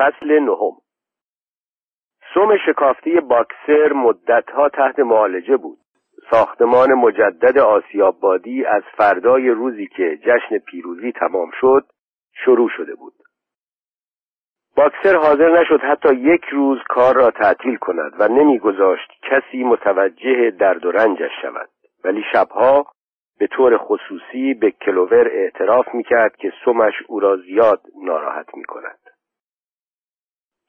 فصل نهم. سوم شکافتی باکسر مدتها تحت معالجه بود. ساختمان مجدد آسیابادی از فردای روزی که جشن پیروزی تمام شد شروع شده بود. باکسر حاضر نشد حتی یک روز کار را تعطیل کند و نمیگذاشت کسی متوجه درد و رنجش شود. ولی شبها به طور خصوصی به کلوور اعتراف می‌کرد که سمش او را زیاد ناراحت می‌کند.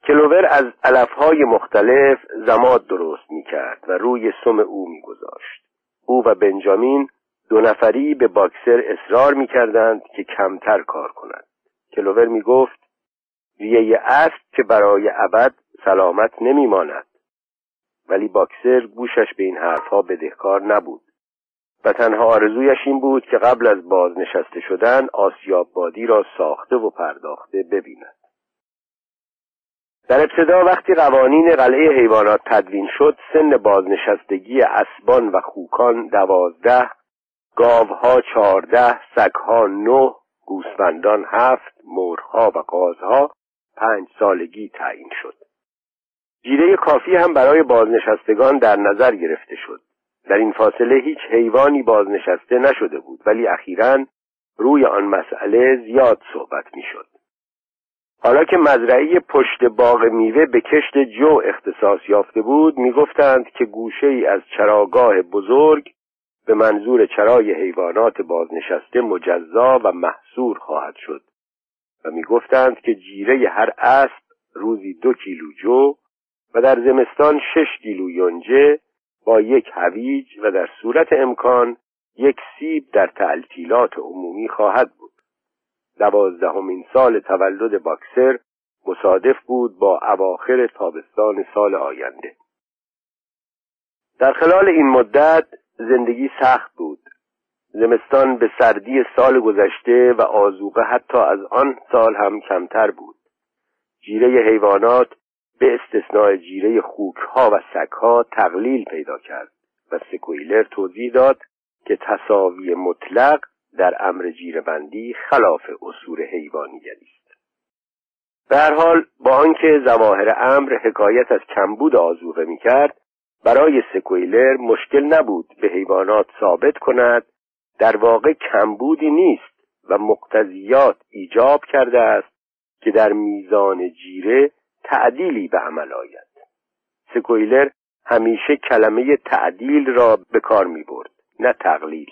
کلوور از علفهای مختلف زماد درست می‌کرد و روی سم او میگذاشت. او و بنجامین دو نفری به باکسر اصرار می‌کردند که کمتر کار کند کلوور می‌گفت ریه اسب که برای ابد سلامت نمیماند. ولی باکسر گوشش به این حرفها بدهکار نبود. و تنها آرزویش این بود که قبل از بازنشسته شدن آسیاب بادی را ساخته و پرداخته ببیند. در ابتدا وقتی قوانین قلعه حیوانات تدوین شد سن بازنشستگی اسبان و خوکان دوازده گاوها چهارده سگها نه گوسفندان هفت مرغها و قازها پنج سالگی تعیین شد جیره کافی هم برای بازنشستگان در نظر گرفته شد در این فاصله هیچ حیوانی بازنشسته نشده بود ولی اخیرا روی آن مسئله زیاد صحبت می‌شد. حالا که مزرعه پشت باغ میوه به کشت جو اختصاص یافته بود می‌گفتند که گوشه ای از چراگاه بزرگ به منظور چرای حیوانات بازنشسته مجزا و محصور خواهد شد و می‌گفتند که جیره هر اسب روزی دو کیلو جو و در زمستان شش کیلو یونجه با یک هویج و در صورت امکان یک سیب در تعلتیلات عمومی خواهد بود. دوازدهمین سال تولد باکسر مصادف بود با اواخر تابستان سال آینده. در خلال این مدت زندگی سخت بود. زمستان به سردی سال گذشته و آزوقه حتی از آن سال هم کمتر بود. جیره حیوانات به استثناء جیره خوکها و سگها تقلیل پیدا کرد و سکویلر توضیح داد که تصاوی مطلق در امر جیره بندی خلاف اصول حیوانیت است. به هر حال با آنکه ظواهر امر حکایت از کمبود آزوقه می‌کرد برای سکویلر مشکل نبود به حیوانات ثابت کند در واقع کمبودی نیست و مقتضیات ایجاب کرده است که در میزان جیره تعدیلی به عمل آید. سکویلر همیشه کلمه تعدیل را به کار می برد نه تقلیل.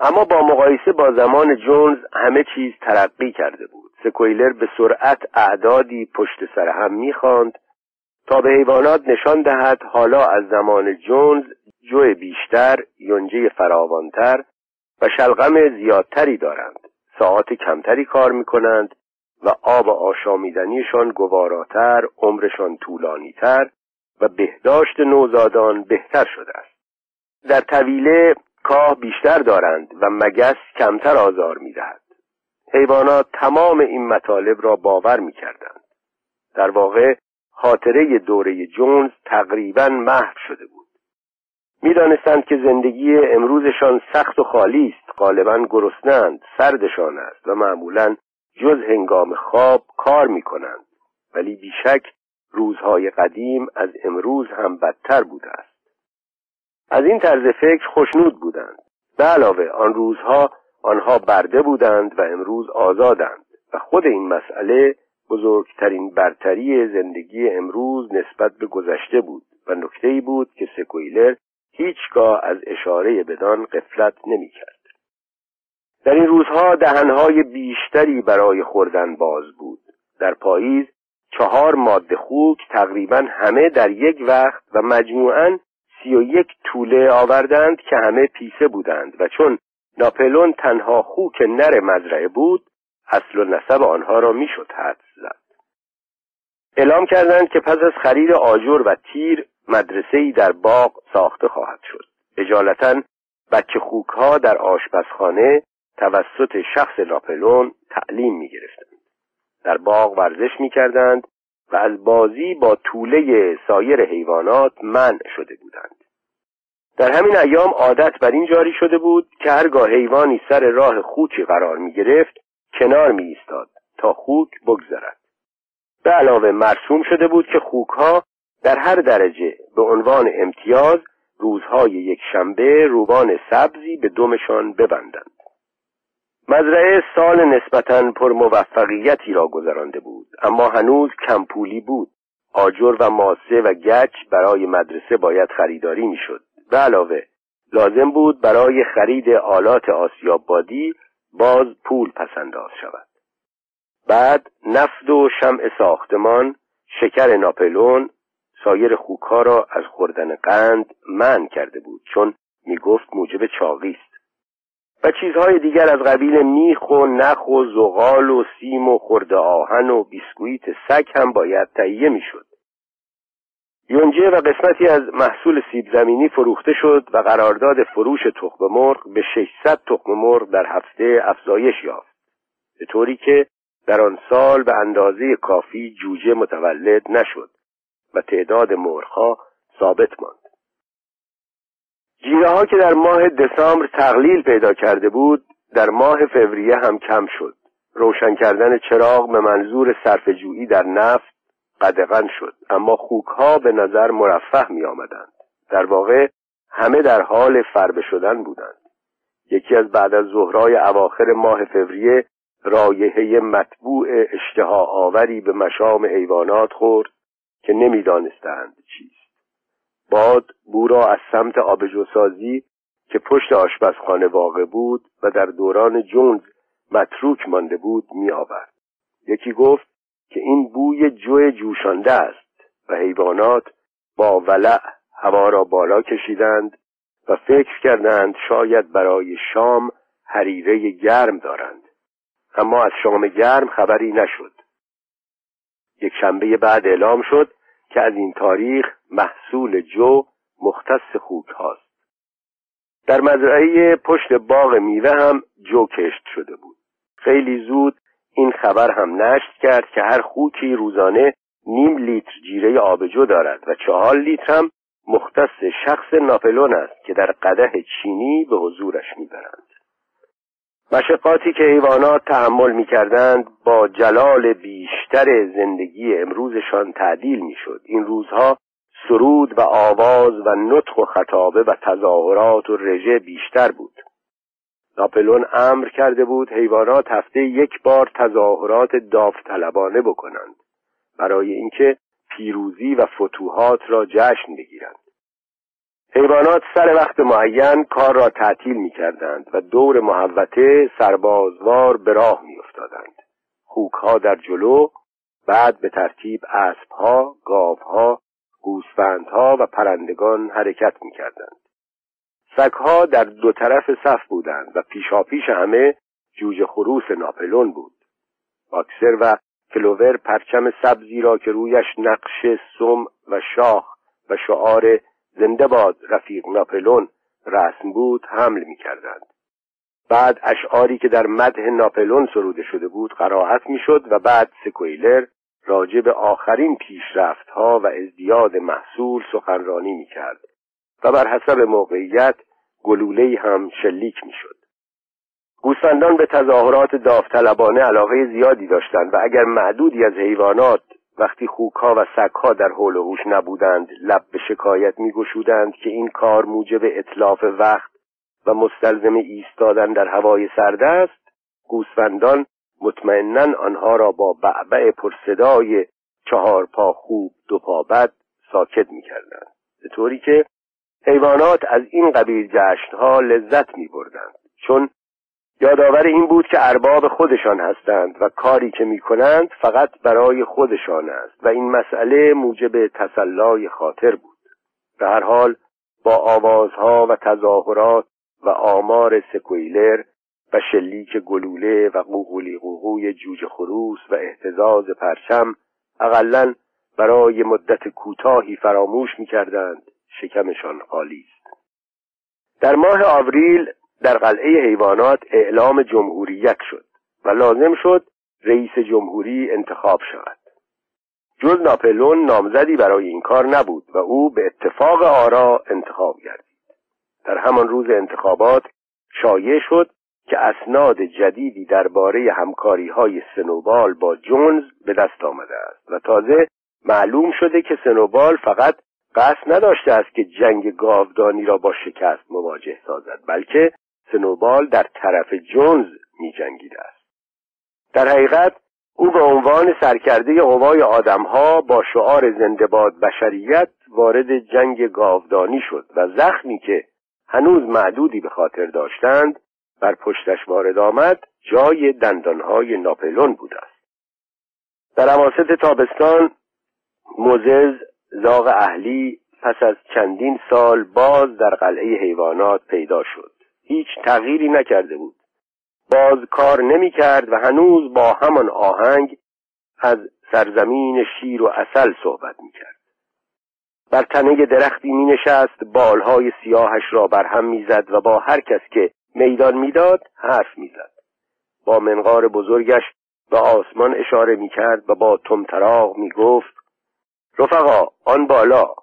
اما با مقایسه با زمان جونز همه چیز ترقی کرده بود. سکویلر به سرعت اعدادی پشت سر هم می‌خواند تا به حیوانات نشان دهد حالا از زمان جونز جو بیشتر یونجه فراوانتر و شلغم زیادتری دارند. ساعت کمتری کار می‌کنند و آب آشامیدنیشان گواراتر عمرشان طولانیتر و بهداشت نوزادان بهتر شده است. در طویله کاه بیشتر دارند و مگس کمتر آزار می‌دهد. حیوانات تمام این مطالب را باور می‌کردند. در واقع خاطره دوره جونز تقریبا محو شده بود. می‌دانستند که زندگی امروزشان سخت و خالی است غالبا گرسنند سردشان است و معمولا جز هنگام خواب کار می کنند ولی بیشک روزهای قدیم از امروز هم بدتر بوده است. از این طرز فکر خوشنود بودند به علاوه آن روزها آنها برده بودند و امروز آزادند و خود این مسئله بزرگترین برتری زندگی امروز نسبت به گذشته بود و نکته ای بود که سکویلر هیچگاه از اشاره بدان قفلت نمی‌کرد. در این روزها دهنهای بیشتری برای خوردن باز بود در پاییز چهار ماده خوک تقریبا همه در یک وقت و مجموعاً سی و یک طوله آوردند که همه پیسه بودند و چون ناپلون تنها خوک نر مزرعه بود اصل و نسب آنها را می‌شد حدس زد اعلام کردند که پس از خرید آجر و تیر مدرسه در باغ ساخته خواهد شد اجالتا بچه خوک ها در آشپزخانه توسط شخص ناپلون تعلیم می گرفتند. در باغ ورزش می کردند و از بازی با طوله سایر حیوانات منع شده بودند. در همین ایام عادت بر این جاری شده بود که هرگاه حیوانی سر راه خوکی قرار می گرفت کنار می ایستاد تا خوک بگذرد. به علاوه مرسوم شده بود که خوکها در هر درجه به عنوان امتیاز روزهای یک شنبه روبان سبزی به دمشان ببندند مزرعه سال نسبتا پر موفقیتی را گذرانده بود اما هنوز کمپولی بود. آجر و ماسه و گچ برای مدرسه باید خریداری می‌شد. به علاوه لازم بود برای خرید آلات آسیابادی باز پول پسنداز شود. بعد نفت و شمع ساختمان شکر ناپلون سایر خوکها را از خوردن قند من کرده بود چون می‌گفت موجب چاقی است. و چیزهای دیگر از قبیل میخ و نخ و زغال و سیم و خرد آهن و بیسکویت سگ هم باید تهیه می‌شد. یونجه و قسمتی از محصول سیب زمینی فروخته شد و قرارداد فروش تخم مرغ به 600 تخم مرغ در هفته افزایش یافت به طوری که در آن سال به اندازه کافی جوجه متولد نشد و تعداد مرغها ثابت ماند. جیره ها که در ماه دسامبر تقلیل پیدا کرده بود در ماه فوریه هم کم شد. روشن کردن چراغ به منظور صرفجویی در نفت قدغن شد. اما خوک ها به نظر مرفه می آمدند در واقع همه در حال فربه شدن بودند. یکی از بعد از ظهرای اواخر ماه فوریه رایحه مطبوع اشتها آوری به مشام حیوانات خورد که نمی‌دانستند چیست. باد بو را از سمت آبجوسازی که پشت آشپزخانه واقع بود و در دوران جونز متروک مانده بود می آورد. یکی گفت که این بوی جو جوشانده است و حیوانات با ولع هوا را بالا کشیدند و فکر کردند شاید برای شام حریره گرم دارند اما از شام گرم خبری نشد یک شنبه بعد اعلام شد که از این تاریخ محصول جو مختص خوک هاست. در مزرعه پشت باغ میوه هم جو کشت شده بود. خیلی زود این خبر هم نشت کرد که هر خوکی روزانه نیم لیتر جیره آبجو دارد و چهار لیتر هم مختص شخص ناپلون است که در قده چینی به حضورش می‌برند. مشقاتی که حیوانات تحمل می‌کردند با جلال بیشتر زندگی امروزشان تعدیل می‌شد. این روزها سرود و آواز و نطق و خطابه و تظاهرات و رژه بیشتر بود. ناپلون امر کرده بود حیوانات هفته یک بار تظاهرات داوطلبانه بکنند برای اینکه پیروزی و فتوحات را جشن بگیرند. حیوانات سر وقت معین کار را تعطیل می کردند و دور محوته سربازوار به راه می افتادند خوکها در جلو بعد به ترتیب اسبها، گاوها، گوسفندها و پرندگان حرکت می کردند سگها در دو طرف صف بودند و پیشاپیش همه جوجه خروس ناپلون بود. باکسر و کلوور پرچم سبزی را که رویش نقش سم و شاخ و شعار زنده باد رفیق ناپلون رسم بود حمل می کردند. بعد اشعاری که در مده ناپلون سروده شده بود قرائت می‌شد و بعد سکویلر راجع به آخرین پیشرفتها و ازدیاد محصول سخنرانی می کرد و بر حسب موقعیت گلوله هم شلیک می‌شد. گوسفندان به تظاهرات داوطلبانه علاقه زیادی داشتند و اگر معدودی از حیوانات وقتی خوکها و سگها در حول و هوش نبودند لب به شکایت میگشودند که این کار موجب اطلاف وقت و مستلزم ایستادن در هوای سرد است گوسفندان مطمئنا آنها را با بعبع پرصدای چهار پا خوب دو پا بد ساکت می‌کردند. به طوری که حیوانات از این قبیل جشنها لذت می بردند چون یادآور این بود که ارباب خودشان هستند و کاری که می کنند فقط برای خودشان است و این مسئله موجب تسلای خاطر بود. به هر حال با آوازها و تظاهرات و آمار سکویلر و شلیک گلوله و قوقولی قوقوی جوجه خروس و احتزاز پرچم اقلا برای مدت کوتاهی فراموش می کردند شکمشان خالی است. در ماه آوریل در قلعه حیوانات اعلام جمهوریت شد و لازم شد رئیس جمهوری انتخاب شود. جز ناپلون نامزدی برای این کار نبود و او به اتفاق آرا انتخاب گردید. در همان روز انتخابات شایع شد که اسناد جدیدی درباره همکاری های سنوبال با جونز به دست آمده است و تازه معلوم شده که سنوبال فقط قصد نداشته است که جنگ گاودانی را با شکست مواجه سازد بلکه سنوبال در طرف جونز می جنگیده است. در حقیقت او به عنوان سرکرده قوای آدمها با شعار زندباد بشریت وارد جنگ گاودانی شد و زخمی که هنوز معدودی به خاطر داشتند بر پشتش وارد آمد جای دندانهای ناپلون بود است. در عواسط تابستان موزز زاغ اهلی پس از چندین سال باز در قلعه حیوانات پیدا شد. هیچ تغییری نکرده بود. باز کار نمی کرد و هنوز با همان آهنگ از سرزمین شیر و اصل صحبت می کرد بر تنه درختی می نشست بالهای سیاهش را بر هم می‌زد و با هر کس که میدان می‌داد حرف می‌زد. با منقار بزرگش به آسمان اشاره می کرد و با تمطراق می گفت رفقا آن بالا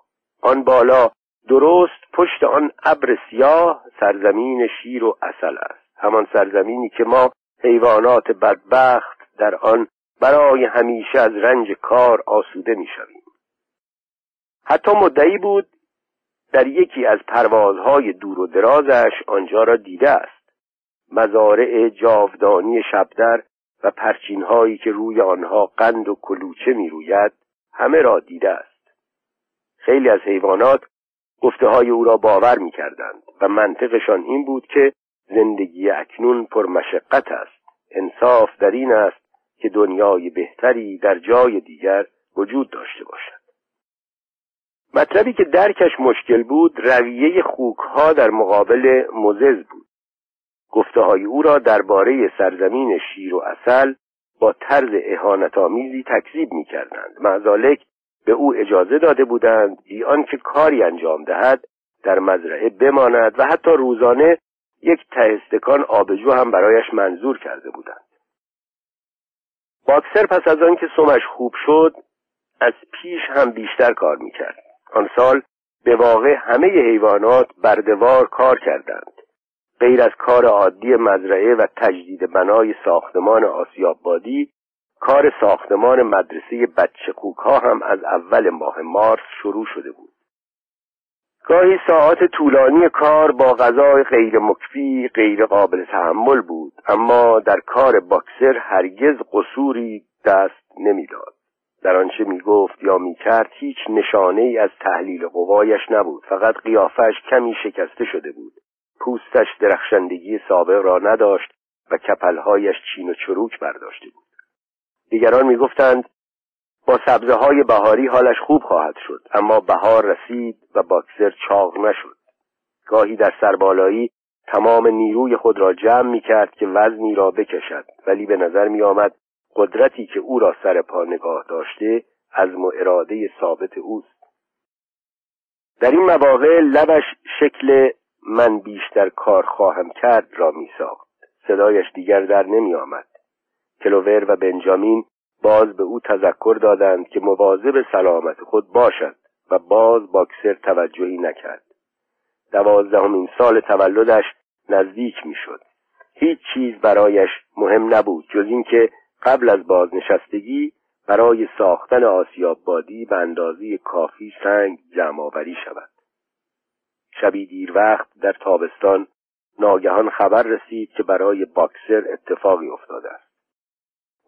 آن بالا. درست پشت آن ابر سیاه سرزمین شیر و اصل است. همان سرزمینی که ما حیوانات بدبخت در آن برای همیشه از رنج کار آسوده می‌شویم. حتی مدعی بود در یکی از پروازهای دور و درازش آنجا را دیده است. مزارع جاودانی شبدر و پرچینهایی که روی آنها قند و کلوچه می‌روید همه را دیده است. خیلی از حیوانات گفته های او را باور می کردند و منطقشان این بود که زندگی اکنون پرمشقت است. انصاف در این است که دنیای بهتری در جای دیگر وجود داشته باشد. مطلبی که درکش مشکل بود رویه خوکها در مقابل مزز بود. گفته های او را درباره سرزمین شیر و اصل با طرز اهانتآمیزی تکذیب می کردند مزالک به او اجازه داده بودند بی آنکه کاری انجام دهد در مزرعه بماند و حتی روزانه یک تهستکان آبجو هم برایش منظور کرده بودند. باکسر پس از آنکه سمش خوب شد از پیش هم بیشتر کار می‌کرد. آن سال به واقع همه حیوانات بردوار کار کردند. غیر از کار عادی مزرعه و تجدید بنای ساختمان آسیاببادی کار ساختمان مدرسه بچه هم از اول ماه مارس شروع شده بود. گاهی ساعات طولانی کار با غذای غیر مکفی غیر قابل تحمل بود اما در کار باکسر هرگز قصوری دست نمی‌داد. در آنچه می‌گفت یا می‌کرد هیچ نشانه ای از تحلیل قوایش نبود فقط قیافش کمی شکسته شده بود. پوستش درخشندگی سابق را نداشت و کپلهایش چین و چروک برداشته بود. دیگران می‌گفتند با سبزه های بهاری حالش خوب خواهد شد اما بهار رسید و باکسر چاق نشد. گاهی در سربالایی تمام نیروی خود را جمع می کرد که وزنی را بکشد ولی به نظر می آمد قدرتی که او را سر پا نگاه داشته از اراده ثابت اوست. در این مواقع لبش شکل من بیشتر کار خواهم کرد را می ساخت صدایش دیگر در نمی آمد کلوور و بنجامین باز به او تذکر دادند که مواظب سلامت خود باشد و باز باکسر توجهی نکرد. دوازدهمین سال تولدش نزدیک می‌شد. هیچ چیز برایش مهم نبود جز اینکه قبل از بازنشستگی برای ساختن آسیاب بادی به اندازه کافی سنگ جمعآوری شود. شبی دیر وقت در تابستان ناگهان خبر رسید که برای باکسر اتفاقی افتاده است.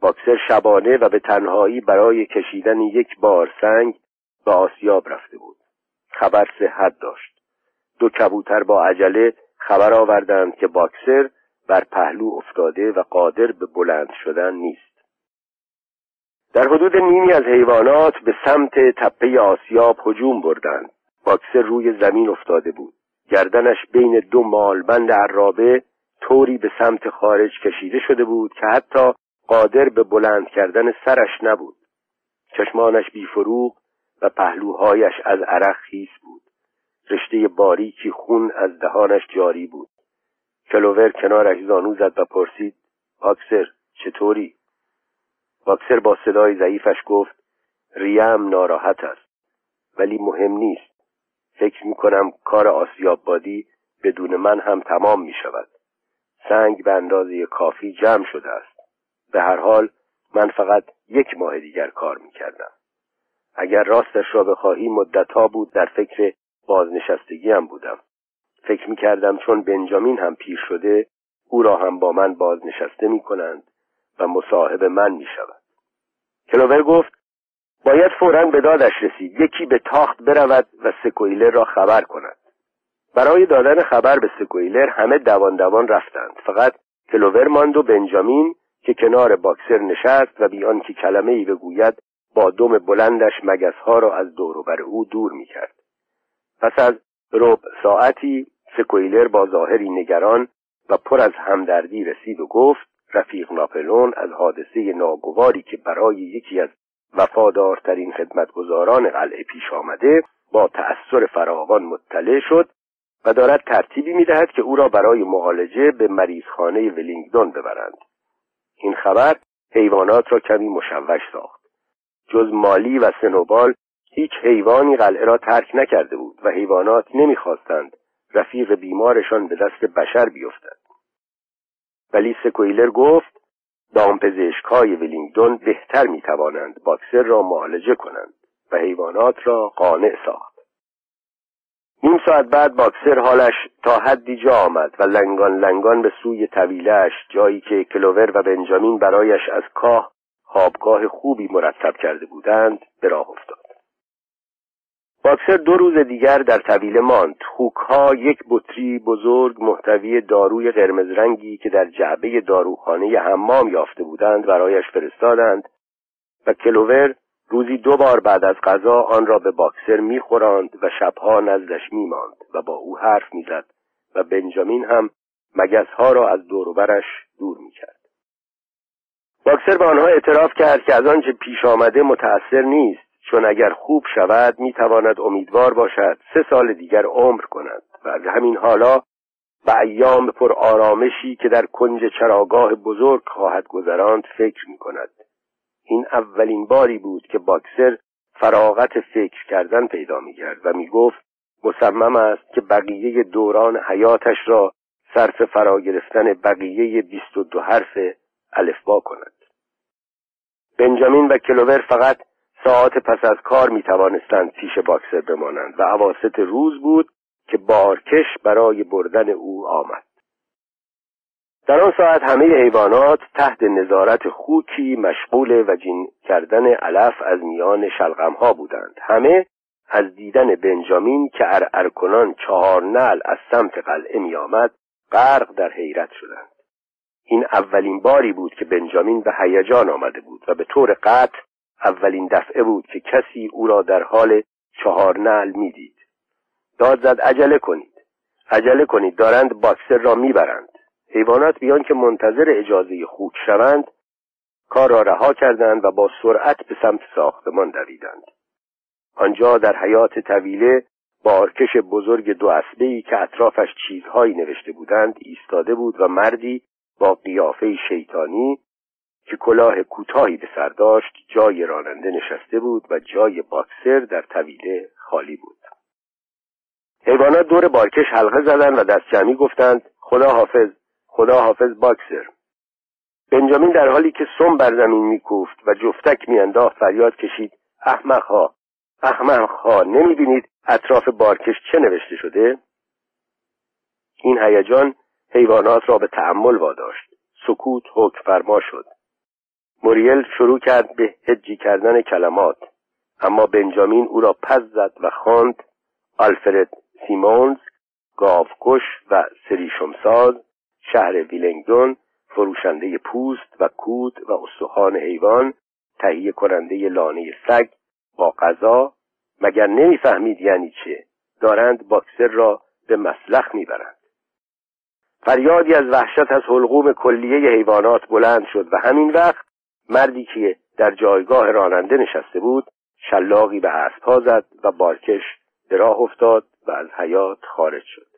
باکسر شبانه و به تنهایی برای کشیدن یک بار سنگ به آسیاب رفته بود. خبر صحت داشت. دو کبوتر با عجله خبر آوردند که باکسر بر پهلو افتاده و قادر به بلند شدن نیست. در حدود نیمی از حیوانات به سمت تپه آسیاب هجوم بردند. باکسر روی زمین افتاده بود. گردنش بین دو مالبند عرابه طوری به سمت خارج کشیده شده بود که حتی قادر به بلند کردن سرش نبود. چشمانش بیفروغ و پهلوهایش از عرق خیس بود. رشته باریکی خون از دهانش جاری بود. کلوور کنارش زانو زد و پرسید باکسر چطوری؟ باکسر با صدای ضعیفش گفت ریم ناراحت است ولی مهم نیست. فکر می‌کنم کار آسیاب بادی بدون من هم تمام می شود سنگ به اندازه کافی جمع شده است. به هر حال من فقط یک ماه دیگر کار می‌کردم. اگر راستش را بخواهی مدتها بود در فکر بازنشستگی هم بودم. فکر می‌کردم چون بنجامین هم پیر شده او را هم با من بازنشسته می‌کنند و مصاحب من می‌شود. کلوور گفت باید فورا به دادش رسید. یکی به تاخت برود و سکویلر را خبر کند. برای دادن خبر به سکویلر همه دوان دوان رفتند. فقط کلوور ماند و بنجامین که کنار باکسر نشست و بیان که کلمه ای بگوید با دم بلندش مگزها را از دور بر او دور می‌کرد. پس از رب ساعتی سکویلر با ظاهری نگران و پر از همدردی رسید و گفت رفیق ناپلون از حادثه ناگواری که برای یکی از وفادارترین خدمتگزاران قلعه پیش آمده با تأثیر فراوان مطلع شد و دارد ترتیبی می‌دهد که او را برای معالجه به مریضخانه ولینگدون ببرند. این خبر حیوانات را کمی مشوش ساخت. جز مالی و سنوبال هیچ حیوانی قلعه را ترک نکرده بود و حیوانات نمی‌خواستند رفیق بیمارشان به دست بشر بیفتد. ولی سکویلر گفت دامپزشک های ولینگدون بهتر می‌توانند باکسر را معالجه کنند و حیوانات را قانع ساخت. نیم ساعت بعد باکسر حالش تا حدی جا آمد و لنگان لنگان به سوی طویلش جایی که کلوور و بنجامین برایش از کاه خوابگاه خوبی مرتب کرده بودند به راه افتاد. باکسر دو روز دیگر در طویله ماند. خوکها یک بطری بزرگ محتوی داروی قرمز رنگی که در جعبه داروخانه حمام یافته بودند برایش فرستادند و کلوور روزی دو بار بعد از غذا آن را به باکسر میخوراند و شبها نزدش میماند و با او حرف می‌زد و بنجامین هم مگزها را از دوروبرش دور می‌کرد. باکسر به آنها اعتراف کرد که از آنچه پیش آمده متأثر نیست چون اگر خوب شود می‌تواند امیدوار باشد سه سال دیگر عمر کند و از همین حالا به ایام پر آرامشی که در کنج چراگاه بزرگ خواهد گذراند فکر می کند این اولین باری بود که باکسر فراغت فکر کردن پیدا می کرد و می گفت مصمم است که بقیه دوران حیاتش را صرف فرا گرفتن بقیه بیست و دو حرف الفبا کند. بنجامین و کلوور فقط ساعت پس از کار می توانستند پیش باکسر بمانند و عواست روز بود که بارکش برای بردن او آمد. در آن ساعت همه حیوانات تحت نظارت خوکی مشغول و جین کردن علف از میان شلغم ها بودند. همه از دیدن بنجامین که ارکنان چهار نل از سمت قلعه می آمد غرق در حیرت شدند. این اولین باری بود که بنجامین به هیجان آمده بود و به طور قطع اولین دفعه بود که کسی او را در حال چهار نعل می‌دید. داد زد عجله کنید عجله کنید دارند باکسر را می‌برند. حیوانات بیان که منتظر اجازه خوک شوند کار را رها کردند و با سرعت به سمت ساختمان دویدند. آنجا در حیات طویله بارکش بزرگ دو اسبه که اطرافش چیزهایی نوشته بودند ایستاده بود و مردی با قیافه شیطانی که کلاه کوتاهی به سر داشت جای راننده نشسته بود و جای باکسر در طویله خالی بود. حیوانات دور بارکش حلقه زدند و دست جمعی گفتند خدا حافظ خدا حافظ باکسر. بنجامین در حالی که سم بر زمین میکوفت و جفتک میانداخت فریاد کشید احمقها احمقها نمی‌بینید اطراف بارکش چه نوشته شده؟ این هیجان حیوانات را به تحمل واداشت. سکوت حکم فرما شد. موریل شروع کرد به هجی کردن کلمات اما بنجامین او را پس زد و خواند آلفرد سیمونز گاوکش و سریشمساز شهر ویلنگدون فروشنده پوست و کود و استخوان حیوان تهیه کننده لانه سگ با غذا. مگر نمی‌فهمید یعنی چه؟ دارند باکسر را به مسلخ می‌برند. فریادی از وحشت از حلقوم کلیه حیوانات بلند شد و همین وقت مردی که در جایگاه راننده نشسته بود شلاقی به اسبها زد و بارکش به راه افتاد و از حیات خارج شد.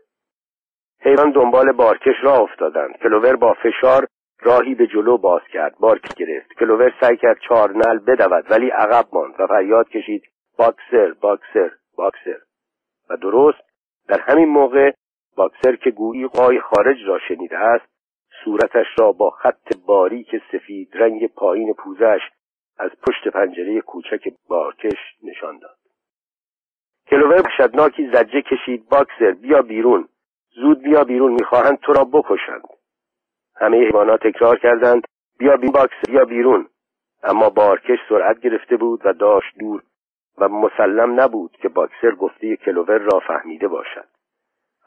حیوان دنبال بارکش راه افتادند. کلوور با فشار راهی به جلو باز کرد. بارک گرفت. کلوور سعی کرد چهار نل بدود ولی عقب ماند و فریاد کشید. باکسر باکسر باکسر. و درست در همین موقع باکسر که گویی قای خارج را شنیده است صورتش را با خط باریک سفید رنگ پایین پوزه‌اش از پشت پنجره کوچک بارکش نشان داد. کلوور دردناکی ضجه کشید. باکسر بیا بیرون. زود بیا بیرون می‌خواهند تو را بکشند. همه حیوانات تکرار کردند بیا باکسر بیا بیرون. اما بارکش سرعت گرفته بود و داشت دور و مسلم نبود که باکسر گفته کلوور را فهمیده باشد.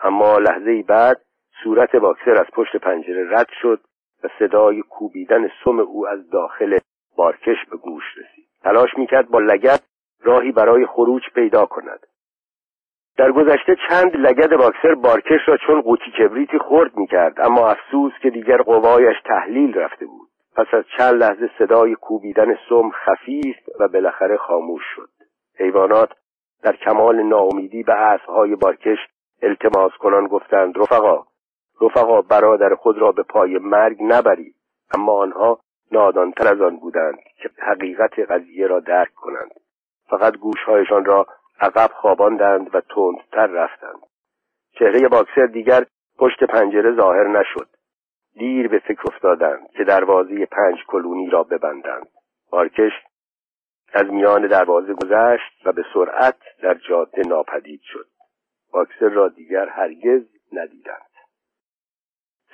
اما لحظه بعد صورت باکسر از پشت پنجره رد شد و صدای کوبیدن سم او از داخل بارکش به گوش رسید. تلاش می‌کرد با لگت راهی برای خروج پیدا کند. در گذشته چند لگد باکسر بارکش را چون قوطی کبریتی خورد می‌کرد اما افسوس که دیگر قوایش تحلیل رفته بود. پس از چند لحظه صدای کوبیدن سم خفیف و بالاخره خاموش شد. حیوانات در کمال ناامیدی به اسبهای بارکش التماس کنان گفتند رفقا رفقا برادر خود را به پای مرگ نبرید اما آنها نادانتر از آن بودند که حقیقت قضیه را درک کنند. فقط گوشهایشان را عقب خواباندند و تندتر رفتند. چهره باکسر دیگر پشت پنجره ظاهر نشد. دیر به فکر افتادند که دروازه پنج کلونی را ببندند. بارکش از میان دروازه گذشت و به سرعت در جاده ناپدید شد. باکسر را دیگر هرگز ندیدند.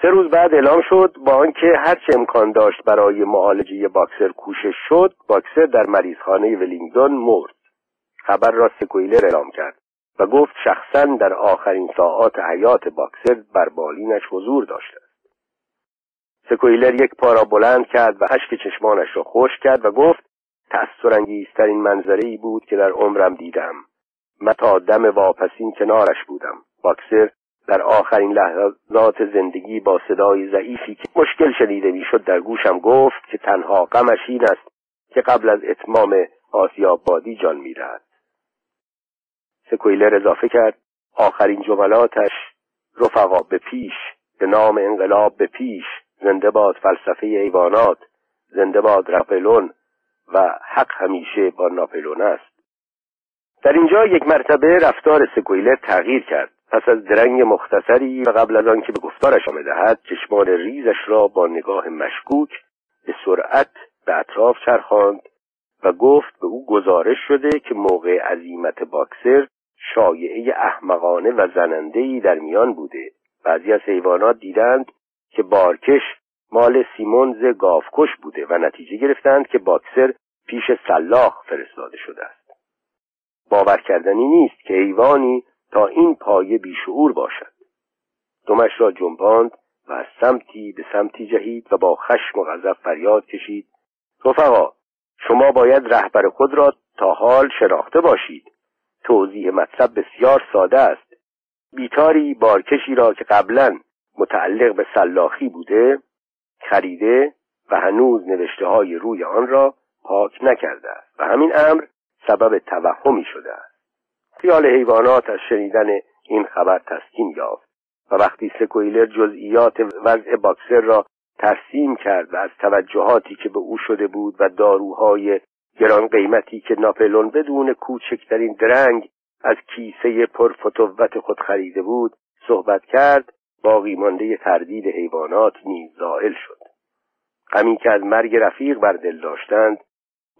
سه روز بعد اعلام شد با آنکه هرچه امکان داشت برای معالجه باکسر کوشش شد باکسر در مریضخانه ولینگدون مرد. خبر را سکویلر اعلام کرد و گفت شخصا در آخرین ساعات حیات باکسر بر بالینش حضور داشته است. سکویلر یک پا را بلند کرد و اشک چشمانش را خوش کرد و گفت تأثرانگیزترین منظره ای بود که در عمرم دیدم. من تا دم واپسین کنارش بودم. باکسر در آخرین لحظات زندگی با صدای ضعیفی که مشکل شنیده می‌شد در گوشم گفت که تنها غمش این است که قبل از اتمام آسیاب بادی جان می‌دهد. سکویلر اضافه کرد. آخرین جملاتش رفقا به پیش به نام انقلاب به پیش زنده باد فلسفه ایوانات زنده باد رپلون و حق همیشه با ناپلون است. در اینجا یک مرتبه رفتار سکویلر تغییر کرد. پس از درنگ مختصری و قبل از آنکه به گفتارش دهد چشمان ریزش را با نگاه مشکوک به سرعت به اطراف چرخاند و گفت به او گزارش شده که موقع عظیمت باکسر شایعه احمقانه و زنندهی در میان بوده. بعضی از حیوانات دیدند که بارکش مال سیمونز گافکش بوده و نتیجه گرفتند که باکسر پیش سلاخ فرستاده شده است. باور کردنی نیست که حیوانی تا این پایه بیشعور باشد. دمش را جنباند و از سمتی به سمتی جهید و با خشم و غضب فریاد کشید. رفقا شما باید رهبر خود را تا حال شناخته باشید. توضیح مطلب بسیار ساده است. بیتاری بارکشی را که قبلا متعلق به سلاخی بوده خریده و هنوز نوشته های روی آن را پاک نکرده است و همین امر سبب توهمی شده است. خیال حیوانات از شنیدن این خبر تسکین یافت و وقتی سکویلر جزئیات وضع باکسر را ترسیم کرد و از توجهاتی که به او شده بود و داروهای گران قیمتی که ناپلون بدون کوچکترین درنگ از کیسه پرفتوت خود خریده بود صحبت کرد باقی مانده تردید حیوانات نیز زائل شد. غمی که از مرگ رفیق بر دل داشتند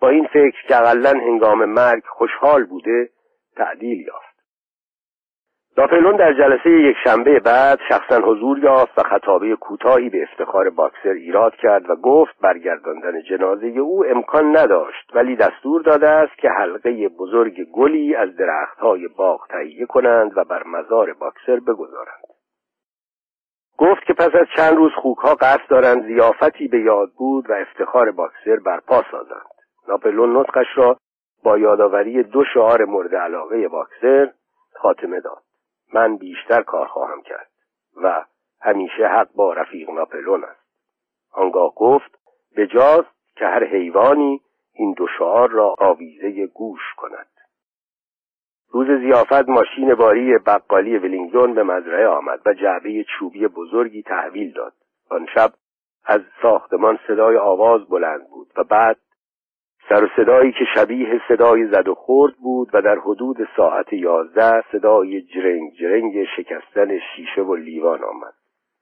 با این فکر که اقلا هنگام مرگ خوشحال بوده تعدیل یافت. ناپلون در جلسه یک شنبه بعد شخصا حضور یافت و خطابه کوتاهی به افتخار باکسر ایراد کرد و گفت برگرداندن جنازه او امکان نداشت ولی دستور داده است که حلقه بزرگ گلی از درختهای باغ تهیه کنند و بر مزار باکسر بگذارند. گفت که پس از چند روز خوکها قصد دارند زیافتی به یاد بود و افتخار باکسر برپا سازند. ناپلون نطقش را با یادآوری دو شعار مورد علاقه باکسر خاتمه داد. من بیشتر کار خواهم کرد و همیشه حق با رفیق ناپلون است. آنگاه گفت بجاست که هر حیوانی این دو شعار را آویزه گوش کند. روز زیافت ماشین باری بقالی ولینگدون به مزرعه آمد و جعبه چوبی بزرگی تحویل داد. آن شب از ساختمان صدای آواز بلند بود و بعد سر صدایی که شبیه صدای زد و خورد بود و در حدود ساعت یازده صدای جرنگ جرنگ شکستن شیشه و لیوان آمد.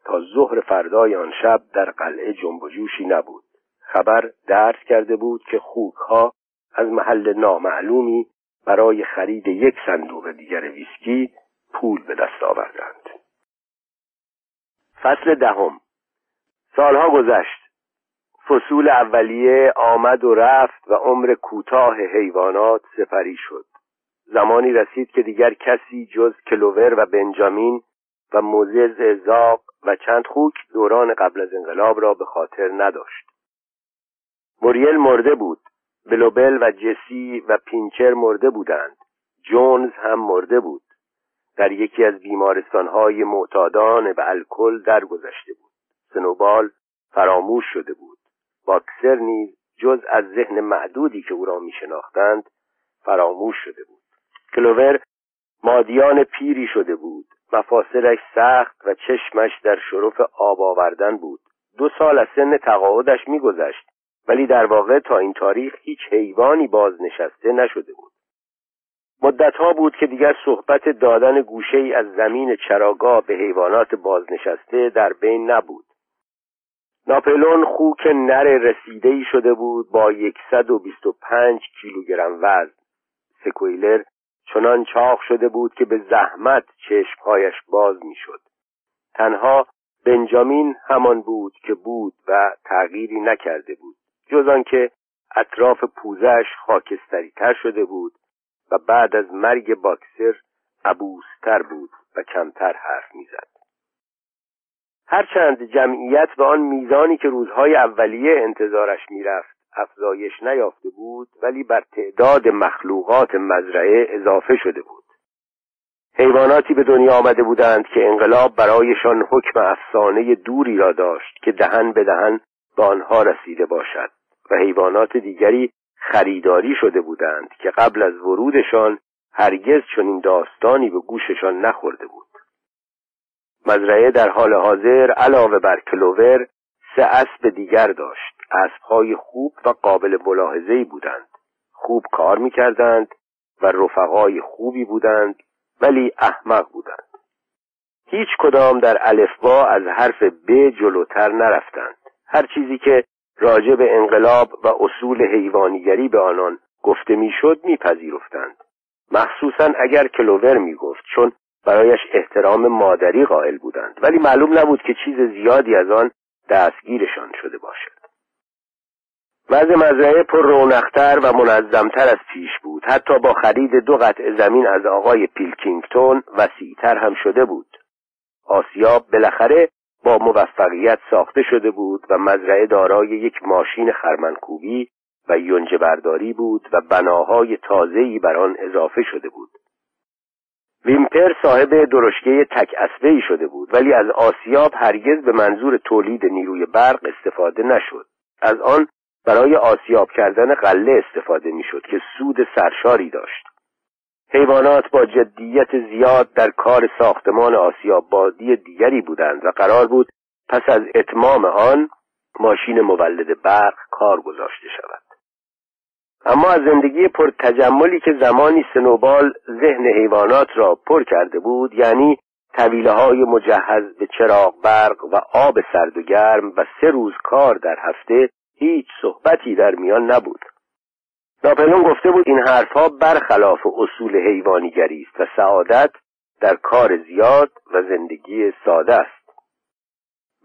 تا ظهر فردای آن شب در قلعه جنب و جوشی نبود. خبر درس کرده بود که خوکها از محل نامعلومی برای خرید یک صندوق دیگر ویسکی پول به دست آوردند. فصل دهم. سالها گذشت. فصول اولیه آمد و رفت و عمر کوتاه حیوانات سپری شد. زمانی رسید که دیگر کسی جز کلوور و بنجامین و موزز زاق و چند خوک دوران قبل از انقلاب را به خاطر نداشت. موریل مرده بود. بلوبل و جسی و پینچر مرده بودند. جونز هم مرده بود. در یکی از بیمارستانهای معتادان به الکل درگذشته بود. سنوبال فراموش شده بود. باکسر نیز جز از ذهن معدودی که او را می شناختند فراموش شده بود. کلوور مادیان پیری شده بود. مفاصلش سخت و چشمش در شرف آب آوردن بود. دو سال از سن تقاعدش میگذشت ولی در واقع تا این تاریخ هیچ حیوانی بازنشسته نشده بود. مدتها بود که دیگر صحبت دادن گوشه ای از زمین چراگاه به حیوانات بازنشسته در بین نبود. ناپلون خوک نر رسیده ای شده بود با 125 کیلوگرم وزن. سکویلر چنان چاق شده بود که به زحمت چشمهایش باز می‌شد. تنها بنجامین همان بود که بود و تغییری نکرده بود جز آنکه اطراف پوزش خاکستری تر شده بود و بعد از مرگ باکسر عبوستر بود و کمتر حرف می‌زد. هرچند جمعیت به آن میزانی که روزهای اولیه انتظارش می‌رفت افزایش نیافته بود ولی بر تعداد مخلوقات مزرعه اضافه شده بود. حیواناتی به دنیا آمده بودند که انقلاب برایشان حکم افسانه دوری را داشت که دهن به دهن به آنها رسیده باشد و حیوانات دیگری خریداری شده بودند که قبل از ورودشان هرگز چنین داستانی به گوششان نخورده بود. مزرعه در حال حاضر علاوه بر کلوور سه اسب دیگر داشت. اسبهای خوب و قابل ملاحظه‌ای بودند. خوب کار می‌کردند و رفقای خوبی بودند ولی احمق بودند. هیچ کدام در الفبا از حرف ب جلوتر نرفتند. هر چیزی که راجع به انقلاب و اصول حیوانیگری به آنان گفته می‌شد میپذیرفتند. مخصوصا اگر کلوور می‌گفت چون برایش احترام مادری قائل بودند. ولی معلوم نبود که چیز زیادی از آن دستگیرشان شده باشد. وضع مزرعه پر رونقتر و منظمتر از پیش بود. حتی با خرید دو قطع زمین از آقای پیلکینگتون وسیعتر هم شده بود. آسیاب بالاخره با موفقیت ساخته شده بود و مزرعه دارای یک ماشین خرمنکوبی و یونجه برداری بود و بناهای تازه‌ای بر آن اضافه شده بود. ویمپر صاحب درشکه تک ای شده بود ولی از آسیاب هرگز به منظور تولید نیروی برق استفاده نشد. از آن برای آسیاب کردن قله استفاده می‌شد که سود سرشاری داشت. حیوانات با جدیت زیاد در کار ساختمان آسیاب بادی دیگری بودند و قرار بود پس از اتمام آن ماشین مولد برق کار گذاشته شود. اما از زندگی پر تجملی که زمانی سنوبال ذهن حیوانات را پر کرده بود یعنی طویله های مجهز به چراغ برق و آب سرد و گرم و سه روز کار در هفته هیچ صحبتی در میان نبود. ناپلون گفته بود این حرفها برخلاف اصول حیوانیگری است و سعادت در کار زیاد و زندگی ساده است.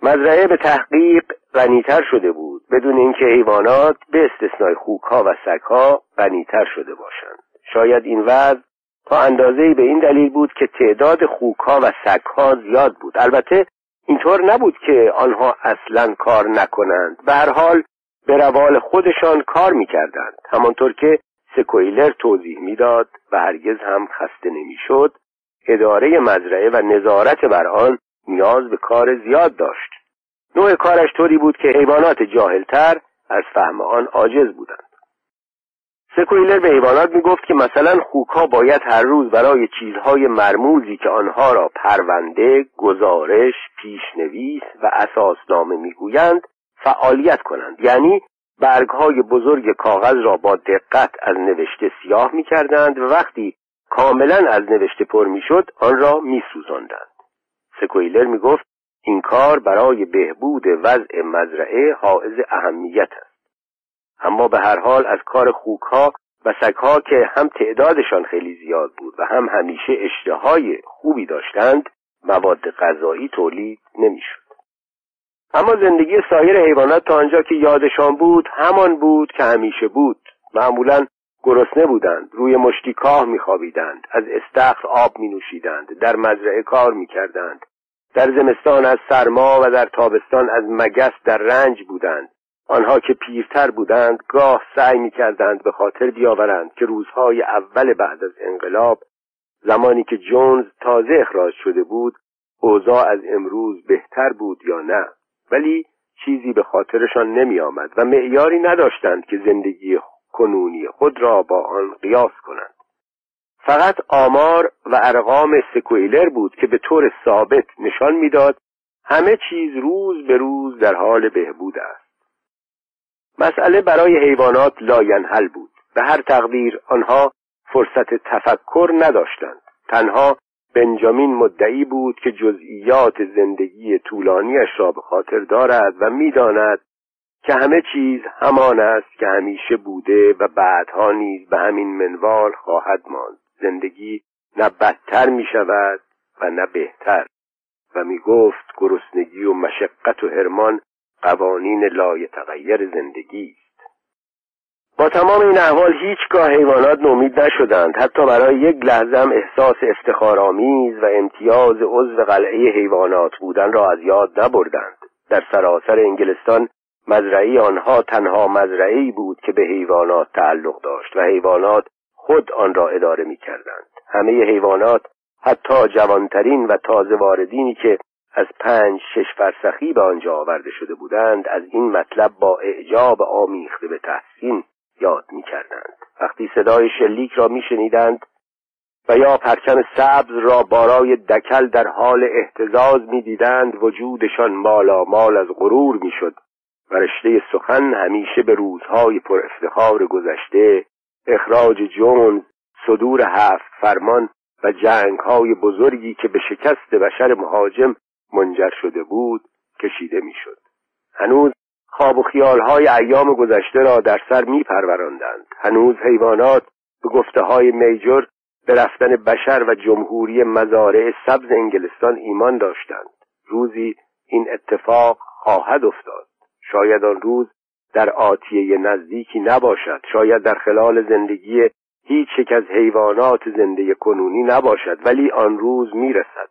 مزرعه به تحقیق غنیتر شده بود. بدون اینکه حیوانات به استثنای خوکها و سگها غنیتر شده باشند. شاید این وضع تا اندازه به این دلیل بود که تعداد خوکها و سگها زیاد بود. البته اینطور نبود که آنها اصلا کار نکنند. به هر حال به روال خودشان کار می‌کردند. همانطور که سکویلر توضیح می‌داد و هرگز هم خسته نمی‌شد اداره مزرعه و نظارت بر آن نیاز به کار زیاد داشت. نوع کارش طوری بود که حیوانات جاهلتر از فهم آن عاجز بودند. سکویلر به حیوانات می‌گفت که مثلا خوکها باید هر روز برای چیزهای مرموزی که آنها را پرونده، گزارش، پیشنویس و اساسنامه می‌گویند فعالیت کنند. یعنی برگهای بزرگ کاغذ را با دقت از نوشته سیاه می‌کردند و وقتی کاملا از نوشته پر می‌شد آن را میسوزاندند. سکویلر می‌گفت این کار برای بهبود وضع مزرعه حائز اهمیت است. اما به هر حال از کار خوکها و سگها که هم تعدادشان خیلی زیاد بود و هم همیشه اشتهای خوبی داشتند مواد غذایی تولید نمی‌شد. اما زندگی سایر حیوانات تا آنجا که یادشان بود همان بود که همیشه بود. معمولا گرسنه بودند روی مشتی کاه میخوابیدند از استخر آب می نوشیدند در مزرعه کار می‌کردند. در زمستان از سرما و در تابستان از مگس در رنج بودند. آنها که پیرتر بودند گاه سعی می‌کردند به خاطر بیاورند که روزهای اول بعد از انقلاب زمانی که جونز تازه اخراج شده بود اوضاع از امروز بهتر بود یا نه. ولی چیزی به خاطرشان نمی آمد و معیاری نداشتند که زندگی کنونی خود را با آن قیاس کنند. فقط آمار و ارقام سکوئیلر بود که به طور ثابت نشان می‌داد همه چیز روز به روز در حال بهبود است. مسئله برای حیوانات لاینحل بود به هر تقدیر آنها فرصت تفکر نداشتند. تنها بنجامین مدعی بود که جزئیات زندگی طولانیش را به خاطر دارد و می‌داند که همه چیز همان است که همیشه بوده و بعدها نیز به همین منوال خواهد ماند. زندگی نه بدتر می شود و نه بهتر. و می گفت گرسنگی و مشقت و هرمان قوانین لایتغیر زندگی با تمام این احوال هیچگاه حیوانات نومید نشدند. حتی برای یک لحظه هم احساس افتخارآمیز و امتیاز عضو قلعه حیوانات بودن را از یاد نبردند. در سراسر انگلستان مزرعی آنها تنها مزرعی بود که به حیوانات تعلق داشت و حیوانات خود آن را اداره می کردند. همه حیوانات حتی جوانترین و تازه واردینی که از پنج شش فرسخی به آنجا آورده شده بودند از این مطلب با اعجاب آمیخته به تحسین یاد می کردند. وقتی صدای شلیک را می شنیدند و یا پرچم سبز را بارای دکل در حال احتزاز می دیدند وجودشان مالا مال از غرور می شد و رشته سخن همیشه به روزهای پر افتخار گذشته اخراج جونز صدور هفت فرمان و جنگ های بزرگی که به شکست بشر مهاجم منجر شده بود کشیده می‌شد. هنوز خواب و خیالهای ایام گذشته را در سر می پروراندند. هنوز حیوانات به گفته های میجر به رفتن بشر و جمهوری مزارع سبز انگلستان ایمان داشتند. روزی این اتفاق خواهد افتاد. شاید آن روز در آتیه نزدیکی نباشد. شاید در خلال زندگی هیچ یک از حیوانات زنده کنونی نباشد ولی آن روز می‌رسد.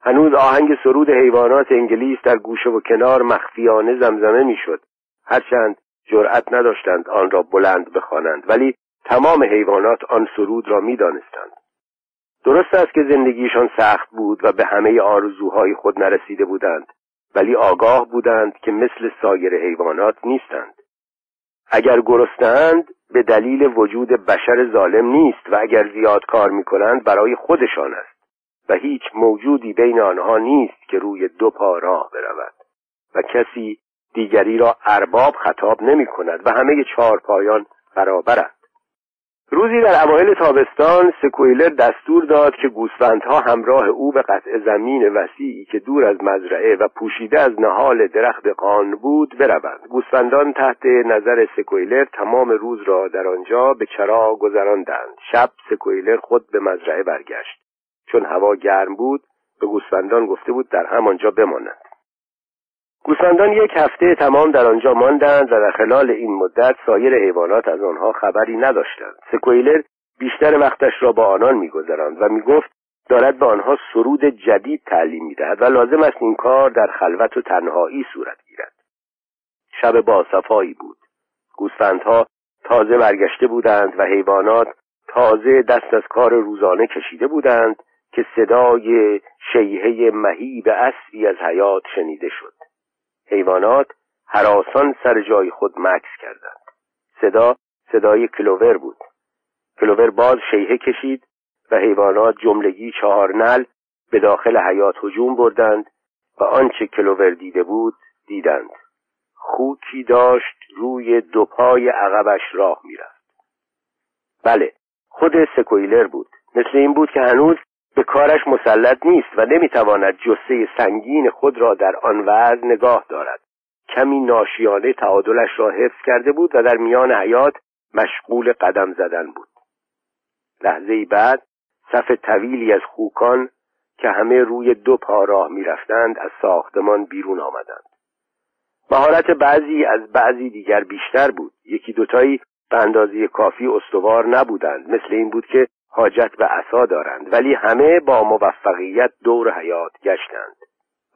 هنوز آهنگ سرود حیوانات انگلیس در گوشه و کنار مخفیانه زمزمه می‌شد. هرچند جرأت نداشتند آن را بلند بخوانند ولی تمام حیوانات آن سرود را می‌دانستند. درست است که زندگیشان سخت بود و به همه آرزوهای خود نرسیده بودند. ولی آگاه بودند که مثل سایر حیوانات نیستند. اگر گرستند به دلیل وجود بشر ظالم نیست و اگر زیاد کار می کنند برای خودشان است. و هیچ موجودی بین آنها نیست که روی دو پا راه برود. و کسی دیگری را ارباب خطاب نمی کند و همه چهار پایان برابرند روزی در اوایل تابستان سکویلر دستور داد که گوسفندها همراه او به قطع زمین وسیعی که دور از مزرعه و پوشیده از نهال درخت قان بود بروند. گوسفندان تحت نظر سکویلر تمام روز را در آنجا به چرا گذراندند. شب سکویلر خود به مزرعه برگشت. چون هوا گرم بود به گوسفندان گفته بود در همانجا بمانند گوسفندان یک هفته تمام در آنجا ماندند و در خلال این مدت سایر حیوانات از آنها خبری نداشتند. سکویلر بیشتر وقتش را با آنان میگذراند و می‌گفت دارد به آنها سرود جدید تعلیم می‌دهد و لازم است این کار در خلوت و تنهایی صورت گیرد. شب باصفایی بود. گوسفندها تازه برگشته بودند و حیوانات تازه دست از کار روزانه کشیده بودند که صدای شیهه مهیب اسبی از حیات شنیده شد. حیوانات حراسان سر جای خود مکس کردند. صدا صدای کلوور بود. کلوور باز شیهه کشید و حیوانات جملگی چهار نل به داخل حیات هجوم بردند و آنچه کلوور دیده بود دیدند. خوکی داشت روی دو پای عقبش راه می‌رفت. بله خود سکویلر بود. مثل این بود که هنوز به کارش مسلط نیست و نمی‌تواند جسه سنگین خود را در آن وضع نگاه دارد. کمی ناشیانه تعادلش را حفظ کرده بود و در میان حیات مشغول قدم زدن بود. لحظه بعد صف طویلی از خوکان که همه روی دو پا راه می‌رفتند از ساختمان بیرون آمدند. مهارت بعضی از بعضی دیگر بیشتر بود. یکی دوتایی به اندازه کافی استوار نبودند. مثل این بود که حاجت به عصا دارند ولی همه با موفقیت دور حیات گشتند.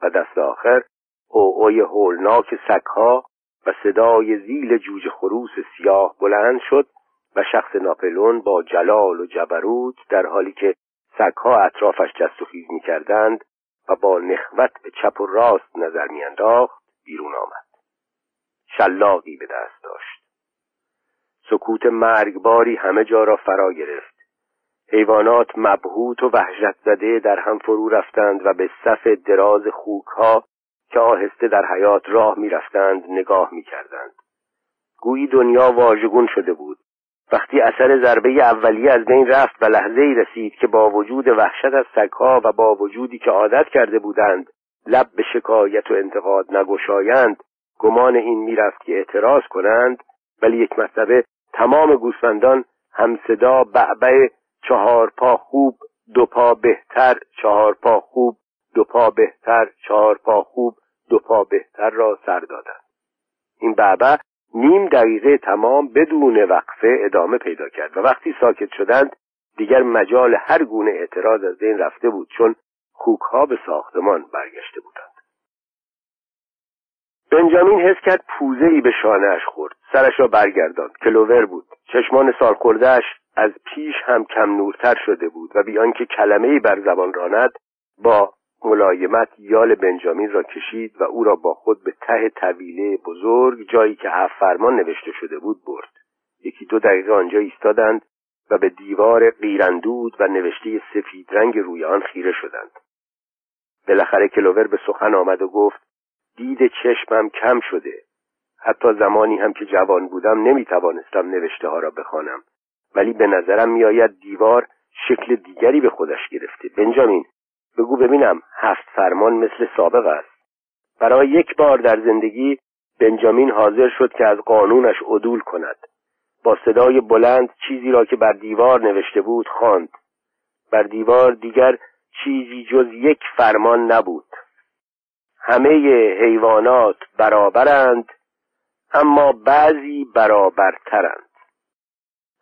و دست آخر اوعوی هولناک سگها و صدای زیل جوجه خروس سیاه بلند شد و شخص ناپلون با جلال و جبروت در حالی که سگها اطرافش جست و خیز می‌کردند و با نخوت به چپ و راست نظر میانداخت بیرون آمد. شلاقی به دست داشت. سکوت مرگباری همه جا را فرا گرفت. حیوانات مبهوت و وحشت زده در هم فرو رفتند و به صف دراز خوکها که آهسته در حیات راه می‌رفتند نگاه می‌کردند. گویی دنیا واژگون شده بود. وقتی اثر ضربه اولیه از بین رفت و لحظه ای رسید که با وجود وحشت از سگها و با وجودی که عادت کرده بودند لب به شکایت و انتقاد نگشایند گمان این می‌رفت که اعتراض کنند ولی یک مرتبه تمام گوسفندان همصدا بعبع چهار پا خوب دو پا بهتر چهار پا خوب دو پا بهتر چهار پا خوب دو پا بهتر را سر دادند این بعبع نیم دقیقه تمام بدون وقفه ادامه پیدا کرد و وقتی ساکت شدند دیگر مجال هر گونه اعتراض از بین رفته بود چون خوکها به ساختمان برگشته بودند. بنجامین حس کرد پوزه ای به شانهاش خورد سرش را برگرداند کلوور بود. چشمان سال خوردهش از پیش هم کم نورتر شده بود و بیان که کلمه بر زبان راند با ملایمت یال بنجامین را کشید و او را با خود به ته طویله بزرگ جایی که هفت فرمان نوشته شده بود برد. یکی دو دقیقه آنجا ایستادند و به دیوار قیرندود و نوشته سفید رنگ روی آن خیره شدند. بالاخره کلوور به سخن آمد و گفت دید چشمم کم شده. حتی زمانی هم که جوان بودم نمی توانستم نوشته ها را بخوانم. ولی به نظرم میآید دیوار شکل دیگری به خودش گرفته. بنجامین بگو ببینم هفت فرمان مثل سابق است. برای یک بار در زندگی بنجامین حاضر شد که از قانونش عدول کند. با صدای بلند چیزی را که بر دیوار نوشته بود خواند. بر دیوار دیگر چیزی جز یک فرمان نبود. همه حیوانات برابرند. اما بعضی برابرترند.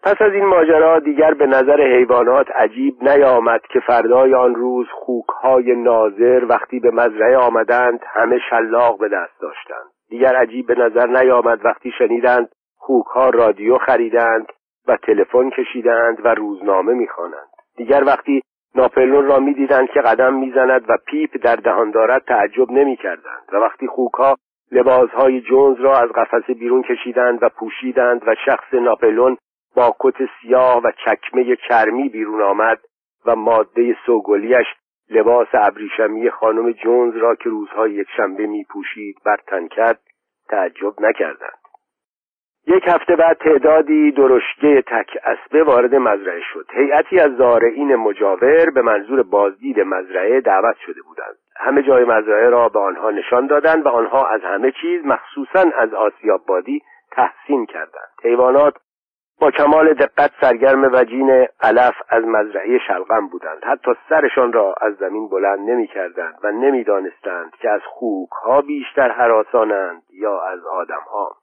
پس از این ماجرا دیگر به نظر حیوانات عجیب نیامد که فردای آن روز خوکهای ناظر وقتی به مزرعه آمدند همه شلاق به دست داشتند. دیگر عجیب به نظر نیامد وقتی شنیدند خوکها رادیو خریدند و تلفن کشیدند و روزنامه می‌خوانند. دیگر وقتی ناپلون را می‌دیدند که قدم می‌زند و پیپ در دهان دارد تعجب نمی‌کردند. و وقتی خوکها لباسهای جونز را از قفسه بیرون کشیدند و پوشیدند و شخص ناپلون با کت سیاه و چکمه چرمی بیرون آمد و ماده سوگلیش لباس ابریشمی خانم جونز را که روزهای یک شنبه می پوشید برتن کرد تعجب نکردند. یک هفته بعد تعدادی درشگه تک اسبه وارد مزرعه شد. هیئتی از زارعین مجاور به منظور بازدید مزرعه دعوت شده بودند. همه جای مزرعه را به آنها نشان دادند و آنها از همه چیز مخصوصا از آسیاب بادی تحسین کردند. حیوانات با کمال دقت سرگرم وجین علف از مزرعه شلغم بودند. حتی سرشان را از زمین بلند نمی کردند و نمی‌دانستند که از خوک ها بیشتر حراسانند یا از آدم ها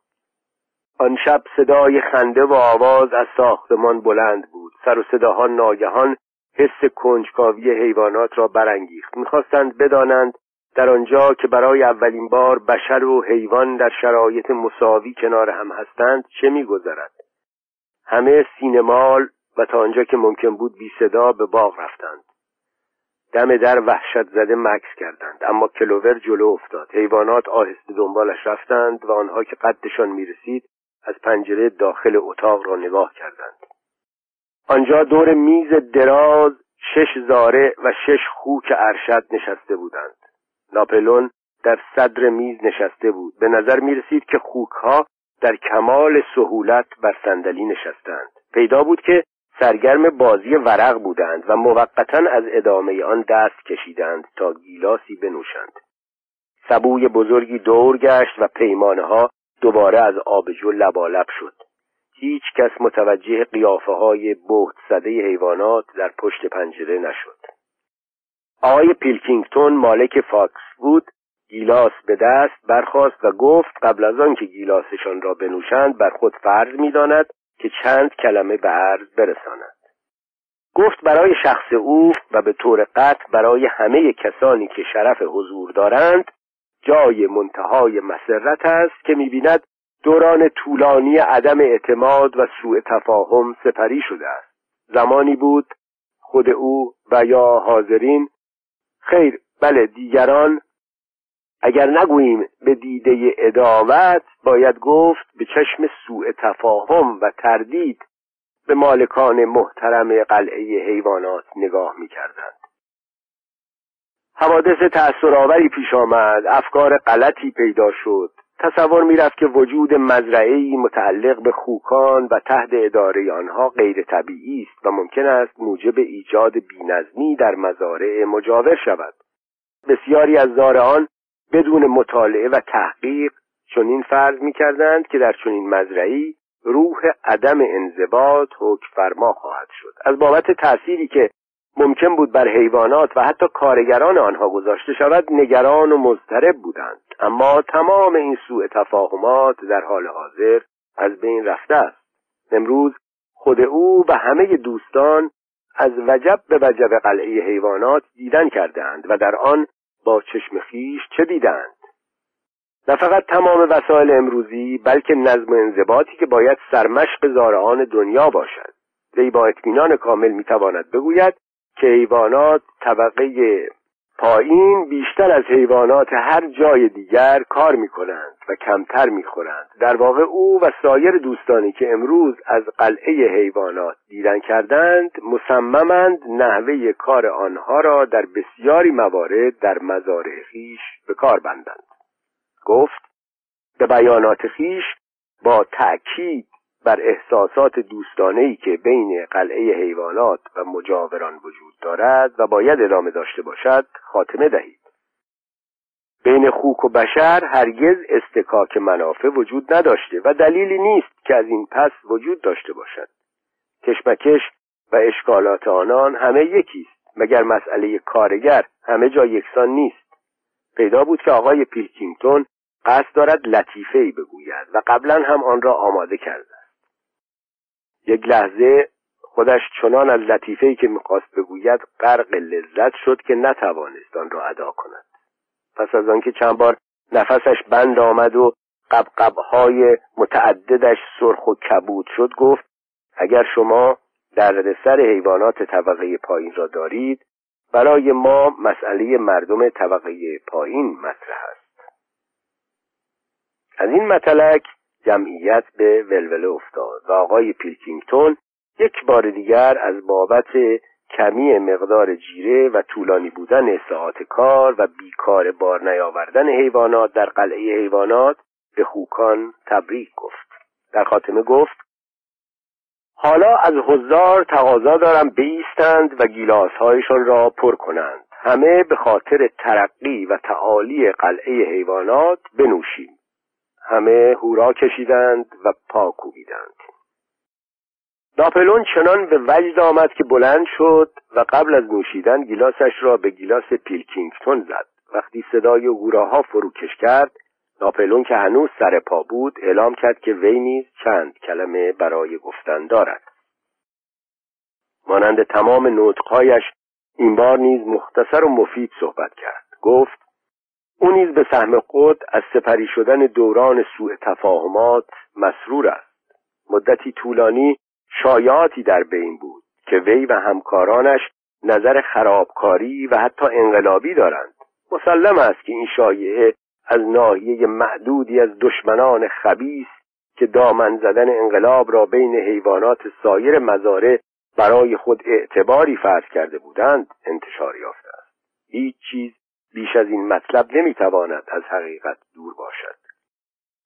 آن شب صدای خنده و آواز از ساختمان بلند بود. سر و صداها ناگهان حس کنجکاوی حیوانات را برانگیخت. می‌خواستند بدانند در آنجا که برای اولین بار بشر و حیوان در شرایط مساوی کنار هم هستند چه میگذرد؟ همه سینمال و تا آنجا که ممکن بود بی صدا به باغ رفتند. دم در وحشت زده مکس کردند. اما کلوور جلو افتاد. حیوانات آهسته دنبالش رفتند و آنها که قدشان می‌رسید از پنجره داخل اتاق را نگاه کردند. آنجا دور میز دراز شش زاره و شش خوک ارشد نشسته بودند. ناپلون در صدر میز نشسته بود. به نظر می رسید که خوک ها در کمال سهولت بر صندلی نشستند. پیدا بود که سرگرم بازی ورق بودند و موقتا از ادامه آن دست کشیدند تا گیلاسی بنوشند. سبوی بزرگی دور گشت و پیمانه ها دوباره از آبجو لبالب شد. هیچ کس متوجه قیافه های بهت زده حیوانات در پشت پنجره نشد. آقای پیلکینگتون مالک فاکس‌وود گیلاس به دست برخاست و گفت قبل از آن که گیلاسشان را بنوشند بر خود فرض می‌داند که چند کلمه به عرض برساند. گفت برای شخص او و به طور قطع برای همه کسانی که شرف حضور دارند جای منتهای مسرت است که می‌بیند دوران طولانی عدم اعتماد و سوء تفاهم سپری شده است زمانی بود خود او و یا حاضرین خیر بله دیگران اگر نگوییم به دیده اداوت باید گفت به چشم سوء تفاهم و تردید به مالکان محترم قلعه حیوانات نگاه می کردند. حوادث تأثیرآوری پیش آمد افکار غلطی پیدا شد تصور می‌رفت که وجود مزرعهای متعلق به خوکان و تحت اداره آنها غیر طبیعی است و ممکن است موجب ایجاد بینظمی در مزارع مجاور شود. بسیاری از زارعان بدون مطالعه و تحقیق چنین فرض می‌کردند که در چنین مزرعی روح عدم انضباط حکم فرما خواهد شد. از بابت تأثیری که ممکن بود بر حیوانات و حتی کارگران آنها گذاشته شود نگران و مضطرب بودند. اما تمام این سوء تفاهمات در حال حاضر از بین رفته است. امروز خود او و همه دوستان از وجب به وجب قلعه حیوانات دیدن کردند و در آن با چشم خیش چه دیدند نه فقط تمام وسایل امروزی بلکه نظم و انضباطی که باید سرمشق زارعان دنیا باشد. وی با اطمینان کامل می‌تواند بگوید که حیوانات طبقه پایین بیشتر از حیوانات هر جای دیگر کار می کنند و کمتر می خورند. در واقع او و سایر دوستانی که امروز از قلعه حیوانات دیدن کردند مصممند نحوه کار آنها را در بسیاری موارد در مزارع خیش به کار بندند گفت به بیانات خیش با تأکید بر احساسات دوستانه که بین قلعه حیوانات و مجاوران وجود دارد و باید ادامه داشته باشد خاتمه دهید. بین خوک و بشر هرگز استکاک منافع وجود نداشته و دلیلی نیست که از این پس وجود داشته باشد. کشمکش و اشکالات آنان همه یکیست مگر مسئله کارگر همه جا یکسان نیست. پیدا بود که آقای پیلکینگتون قصد دارد لطیفه ای بگوید و قبلا هم آن را آماده کرده. یک لحظه خودش چنان از لطیفه‌ای که می‌خواست بگوید غرق لذت شد که نتوانست آن را ادا کند. پس از آنکه چند بار نفسش بند آمد و قبقبهای متعددش سرخ و کبود شد گفت اگر شما در سر حیوانات طبقه پایین را دارید برای ما مسئله مردم طبقه پایین مطرح است. از این مطلق جمعیت به ولوله افتاد و آقای پیلکینگتون یک بار دیگر از بابت کمی مقدار جیره و طولانی بودن ساعت کار و بیکار بار نیاوردن حیوانات در قلعه حیوانات به خوکان تبریک گفت. در خاتمه گفت حالا از حضار تقاضا دارم بیستند و گیلاسهایشان را پر کنند. همه به خاطر ترقی و تعالی قلعه حیوانات بنوشیم. همه هورا کشیدند و پا کوبیدند ناپلون چنان به وجد آمد که بلند شد و قبل از نوشیدن گیلاسش را به گیلاس پیلکینگتون زد. وقتی صدای هوراها فروکش کرد ناپلون که هنوز سر پا بود اعلام کرد که وی نیز چند کلمه برای گفتن دارد. مانند تمام نطقهایش این بار نیز مختصر و مفید صحبت کرد. گفت او نیز به سهم خود از سپری شدن دوران سوء تفاهمات مسرور است. مدتی طولانی شایعاتی در بین بود که وی و همکارانش نظر خرابکاری و حتی انقلابی دارند. مسلم است که این شایعه از ناحیه معدودی از دشمنان خبیس که دامن زدن انقلاب را بین حیوانات سایر مزارع برای خود اعتباری فرض کرده بودند انتشار یافته است. هیچ چیز بیش از این مطلب نمی‌تواند از حقیقت دور باشد.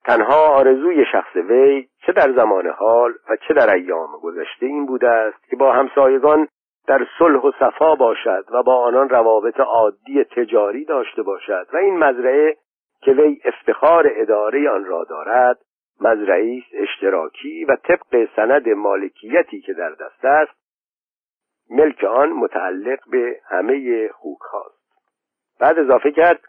تنها آرزوی شخص وی چه در زمان حال و چه در ایام گذشته این بوده است که با همسایگان در صلح و صفا باشد و با آنان روابط عادی تجاری داشته باشد و این مزرعه که وی افتخار اداره آن را دارد مزرعی اشتراکی و طبق سند مالکیتی که در دست است ملک آن متعلق به همه خوک هاست بعد اضافه کرد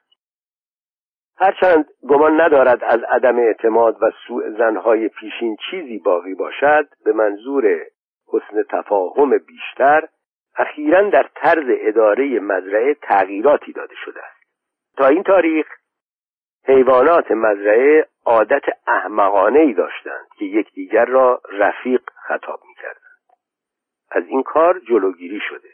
هرچند گمان ندارد از عدم اعتماد و سوء زنهای پیشین چیزی باقی باشد به منظور حسن تفاهم بیشتر اخیرا در طرز اداره مزرعه تغییراتی داده شده است. تا این تاریخ حیوانات مزرعه عادت احمقانه ای داشتند که یکدیگر را رفیق خطاب می‌کردند. از این کار جلوگیری شده.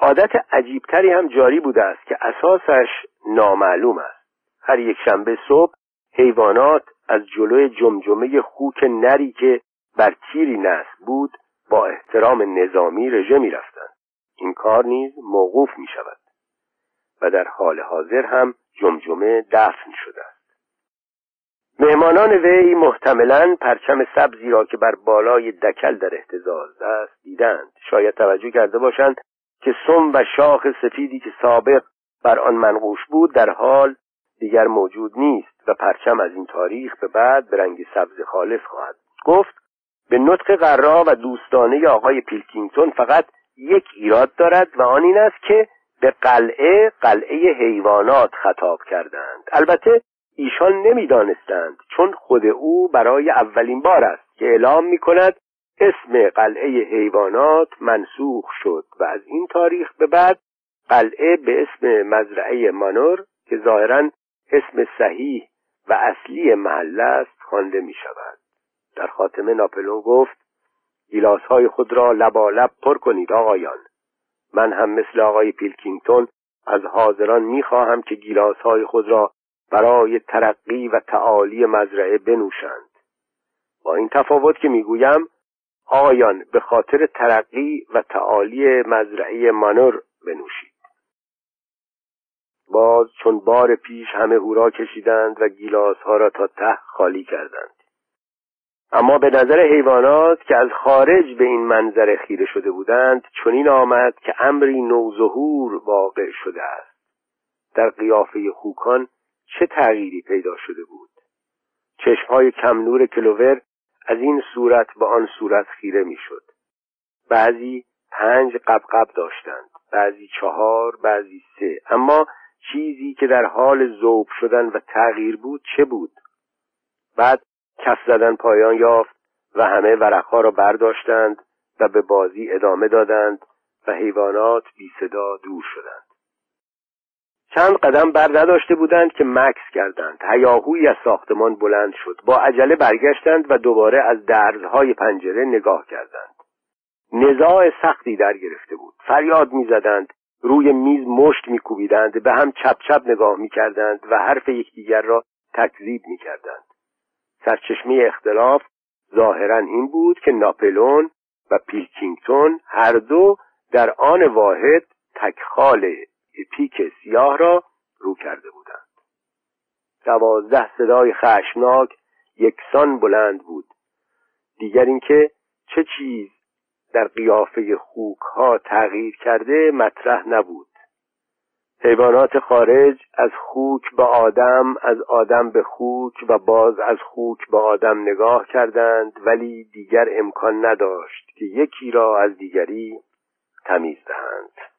عادت عجیبتری هم جاری بوده است که اساسش نامعلوم است. هر یک شنبه صبح حیوانات از جلوی جمجمه خوک نری که بر تیری نصب بود با احترام نظامی رژه می رفتند. این کار نیز موقوف می شود و در حال حاضر هم جمجمه دفن شده است. مهمانان وی محتملا پرچم سبزی را که بر بالای دکل در احتزاز است دیدند. شاید توجه کرده باشند که سم و شاخ سفیدی که سابق بر آن منقوش بود در حال دیگر موجود نیست و پرچم از این تاریخ به بعد به رنگ سبز خالص خواهد گفت. به نطق قرا و دوستانه آقای پیلکینگتون فقط یک ایراد دارد و آن این است که به قلعه قلعه حیوانات خطاب کردند. البته ایشان نمی‌دانستند چون خود او برای اولین بار است که اعلام می کند اسم قلعه حیوانات منسوخ شد و از این تاریخ به بعد قلعه به اسم مزرعه مانور که ظاهرا اسم صحیح و اصلی محله است خوانده می شود در خاتمه ناپلون گفت گیلاس های خود را لبالب پر کنید آقایان. من هم مثل آقای پیلکینگتون از حاضران می‌خواهم که گیلاس های خود را برای ترقی و تعالی مزرعه بنوشند. با این تفاوت که می‌گویم آقایان به خاطر ترقی و تعالی مزرعه مانور بنوشید. باز چون بار پیش همه هورا کشیدند و گیلاس ها را تا ته خالی کردند. اما به نظر حیوانات که از خارج به این منظره خیره شده بودند چنین آمد که امری نوظهور واقع شده است. در قیافه خوکان چه تغییری پیدا شده بود؟ چشمهای کم نور کلوور از این صورت به آن صورت خیره می‌شد. بعضی پنج قبقب داشتند بعضی چهار بعضی سه. اما چیزی که در حال ذوب شدن و تغییر بود چه بود؟ بعد کف زدن پایان یافت و همه ورقها را برداشتند و به بازی ادامه دادند و حیوانات بی صدا دور شدند. چند قدم بر نداشته بودند که مکس کردند. هیاهویی از ساختمان بلند شد. با عجله برگشتند و دوباره از درزهای پنجره نگاه کردند. نزاع سختی در گرفته بود. فریاد می‌زدند. روی میز مشت میکوبیدند. به هم چپ چپ نگاه می‌کردند و حرف یکدیگر را تکذیب می‌کردند. سرچشمه اختلاف ظاهرا این بود که ناپلون و پیلکینگتون هر دو در آن واحد تکخال پیک سیاه را رو کرده بودند. دوازده صدای خشناک یکسان بلند بود. دیگر اینکه چه چیز در قیافه خوک ها تغییر کرده مطرح نبود. حیوانات خارج از خوک به آدم از آدم به خوک و باز از خوک به آدم نگاه کردند ولی دیگر امکان نداشت که یکی را از دیگری تمیز دهند.